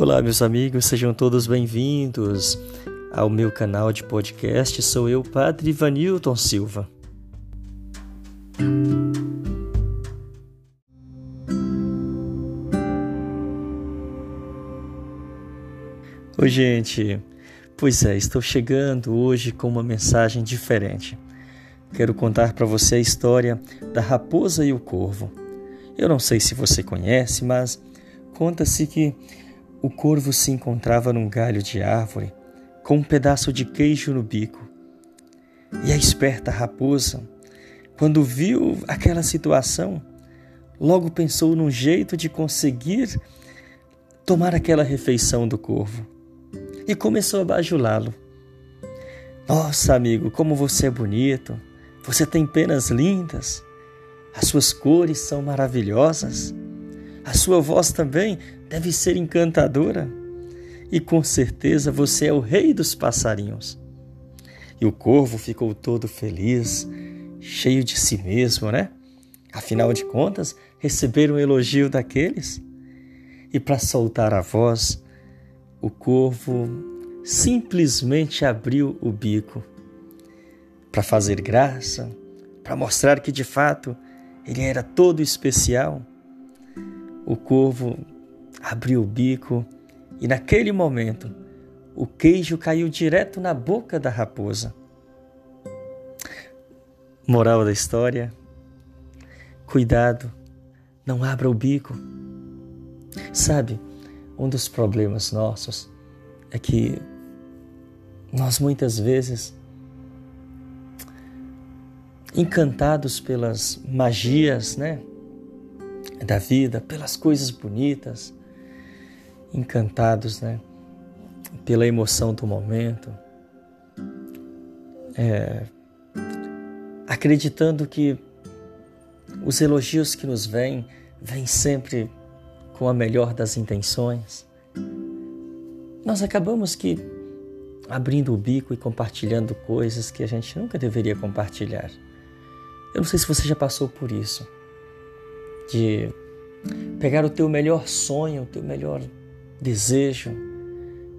Olá, meus amigos, sejam todos bem-vindos ao meu canal de podcast. Sou eu, Padre Vanilton Silva. Oi, gente. Pois é, estou chegando hoje com uma mensagem diferente. Quero contar para você a história da raposa e o corvo. Eu não sei se você conhece, mas conta-se que o corvo se encontrava num galho de árvore com um pedaço de queijo no bico. E a esperta raposa, quando viu aquela situação, logo pensou num jeito de conseguir tomar aquela refeição do corvo e começou a bajulá-lo. Nossa, amigo, como você é bonito! Você tem penas lindas, as suas cores são maravilhosas, a sua voz também deve ser encantadora e com certeza você é o rei dos passarinhos. E o corvo ficou todo feliz, cheio de si mesmo, né? Afinal de contas, receber um elogio daqueles. E para soltar a voz, o corvo simplesmente abriu o bico para fazer graça, para mostrar que de fato ele era todo especial. O corvo abriu o bico e, naquele momento, o queijo caiu direto na boca da raposa. Moral da história: cuidado, não abra o bico. Sabe, um dos problemas nossos é que nós muitas vezes, encantados pelas magias, né, da vida, pelas coisas bonitas, encantados, né? Pela emoção do momento, é, acreditando que os elogios que nos vêm, vêm sempre com a melhor das intenções. Nós acabamos que abrindo o bico e compartilhando coisas que a gente nunca deveria compartilhar. Eu não sei se você já passou por isso, de pegar o teu melhor sonho, o teu melhor desejo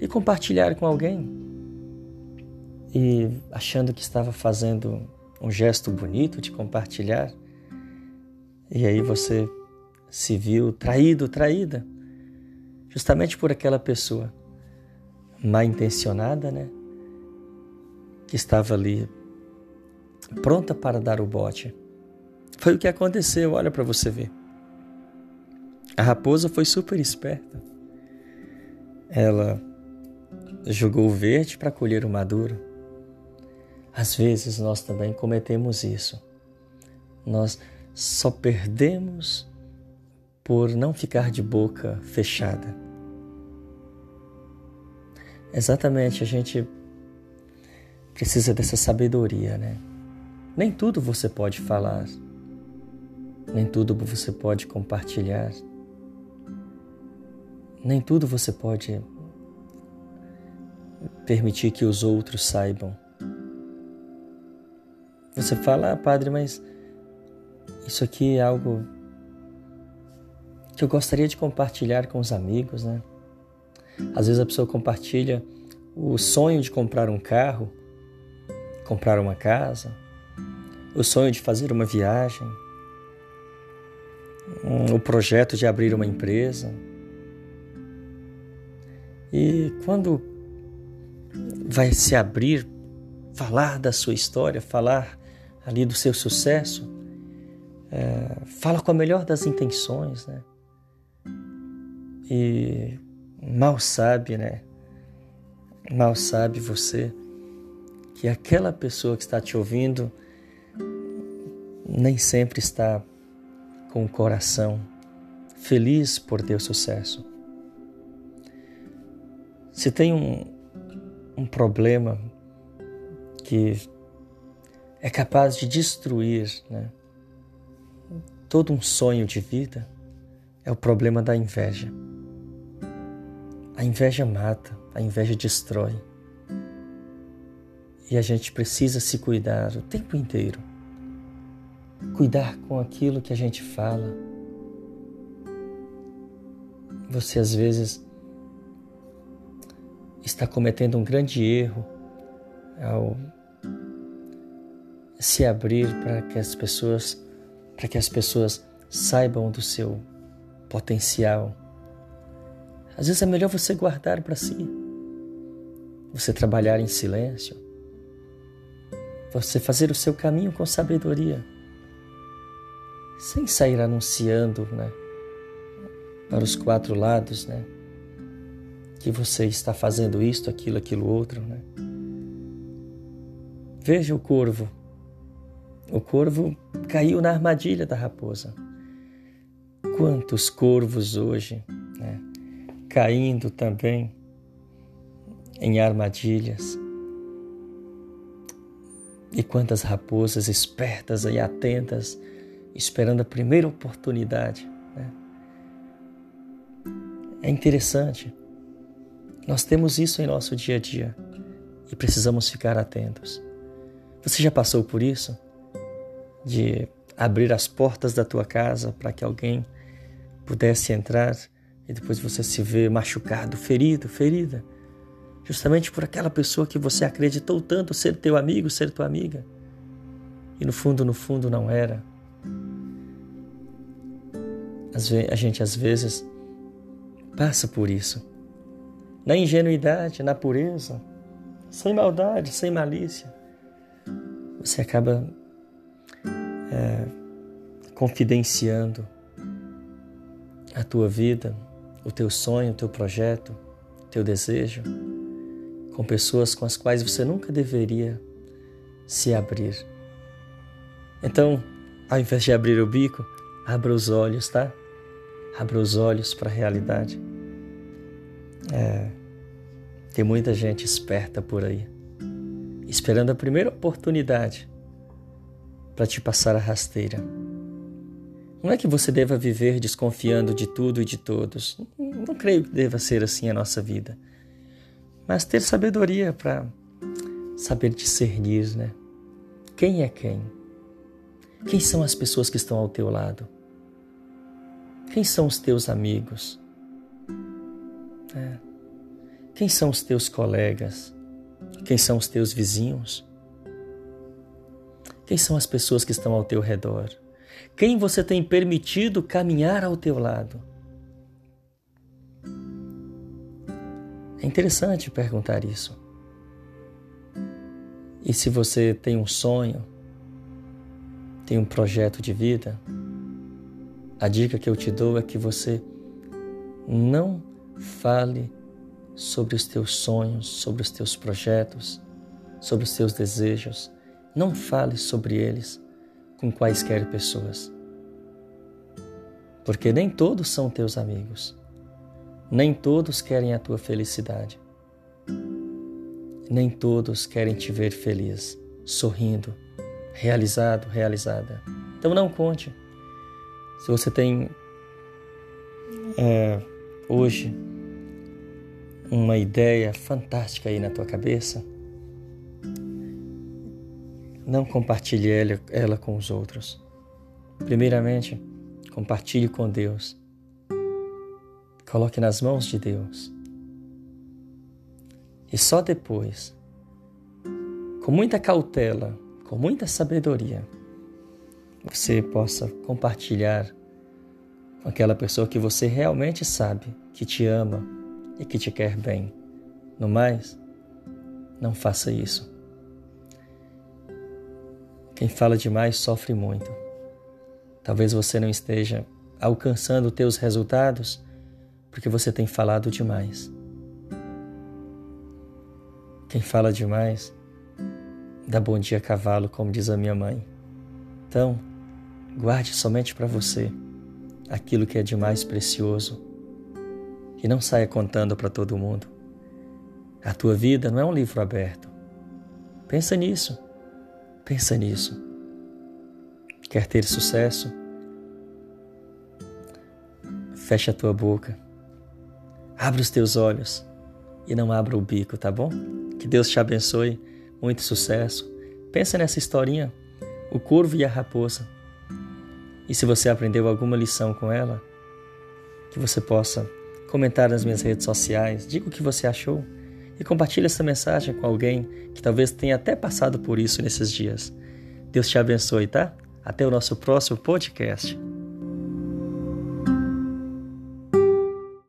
e compartilhar com alguém. E achando que estava fazendo um gesto bonito de compartilhar, e aí você se viu traído, traída, justamente por aquela pessoa mal intencionada, né? Que estava ali pronta para dar o bote. Foi o que aconteceu, olha para você ver. A raposa foi super esperta. Ela jogou o verde para colher o maduro. Às vezes nós também cometemos isso. Nós só perdemos por não ficar de boca fechada. Exatamente, a gente precisa dessa sabedoria, né? Nem tudo você pode falar, nem tudo você pode compartilhar. Nem tudo você pode permitir que os outros saibam. Você fala, ah, padre, mas isso aqui é algo que eu gostaria de compartilhar com os amigos, né? Às vezes a pessoa compartilha o sonho de comprar um carro, comprar uma casa, o sonho de fazer uma viagem, o projeto de abrir uma empresa. E quando vai se abrir, falar da sua história, falar ali do seu sucesso, é, fala com a melhor das intenções, né? E mal sabe, né? Mal sabe você que aquela pessoa que está te ouvindo nem sempre está com o coração feliz por ter sucesso. Se tem um, um problema que é capaz de destruir né, todo um sonho de vida, é o problema da inveja. A inveja mata, a inveja destrói. E a gente precisa se cuidar o tempo inteiro. Cuidar com aquilo que a gente fala. Você às vezes está cometendo um grande erro ao se abrir para que as pessoas para que as pessoas saibam do seu potencial. Às vezes é melhor você guardar para si. Você trabalhar em silêncio. Você fazer o seu caminho com sabedoria. Sem sair anunciando, né, para os quatro lados, né, que você está fazendo isto, aquilo, aquilo outro, né? Veja o corvo. O corvo caiu na armadilha da raposa. Quantos corvos hoje, né, caindo também em armadilhas. E quantas raposas espertas e atentas, esperando a primeira oportunidade. Né? É interessante nós temos isso em nosso dia a dia e precisamos ficar atentos. Você já passou por isso? De abrir as portas da tua casa para que alguém pudesse entrar e depois você se vê machucado, ferido, ferida, justamente por aquela pessoa que você acreditou tanto ser teu amigo, ser tua amiga, e no fundo, no fundo não era. A gente às vezes passa por isso na ingenuidade, na pureza, sem maldade, sem malícia, você acaba é, confidenciando a tua vida, o teu sonho, o teu projeto, o teu desejo, com pessoas com as quais você nunca deveria se abrir. Então, ao invés de abrir o bico, abra os olhos, tá? Abra os olhos para a realidade. É, tem muita gente esperta por aí, esperando a primeira oportunidade para te passar a rasteira. Não é que você deva viver desconfiando de tudo e de todos. Não creio que deva ser assim a nossa vida. Mas ter sabedoria para saber discernir, né? Quem é quem? Quem são as pessoas que estão ao teu lado? Quem são os teus amigos? É. Quem são os teus colegas? Quem são os teus vizinhos? Quem são as pessoas que estão ao teu redor? Quem você tem permitido caminhar ao teu lado? É interessante perguntar isso. E se você tem um sonho, tem um projeto de vida, a dica que eu te dou é que você não fale sobre os teus sonhos, sobre os teus projetos, sobre os teus desejos. Não fale sobre eles com quaisquer pessoas. Porque nem todos são teus amigos. Nem todos querem a tua felicidade. Nem todos querem te ver feliz, sorrindo, realizado, realizada. Então não conte. Se você tem é, hoje uma ideia fantástica aí na tua cabeça, não compartilhe ela, ela com os outros. Primeiramente, compartilhe com Deus. Coloque nas mãos de Deus. E só depois, com muita cautela, com muita sabedoria, você possa compartilhar com aquela pessoa que você realmente sabe que te ama e que te quer bem. No mais, não faça isso. Quem fala demais sofre muito. Talvez você não esteja alcançando teus resultados porque você tem falado demais. Quem fala demais dá bom dia a cavalo, como diz a minha mãe. Então, guarde somente para você aquilo que é de mais precioso e não saia contando para todo mundo. A tua vida não é um livro aberto. Pensa nisso. Pensa nisso. Quer ter sucesso? Fecha a tua boca. Abre os teus olhos e não abra o bico, tá bom? Que Deus te abençoe. Muito sucesso. Pensa nessa historinha, o corvo e a raposa. E se você aprendeu alguma lição com ela, que você possa comentar nas minhas redes sociais, diga o que você achou. e compartilhe essa mensagem com alguém que talvez tenha até passado por isso nesses dias. Deus te abençoe, tá? Até o nosso próximo podcast.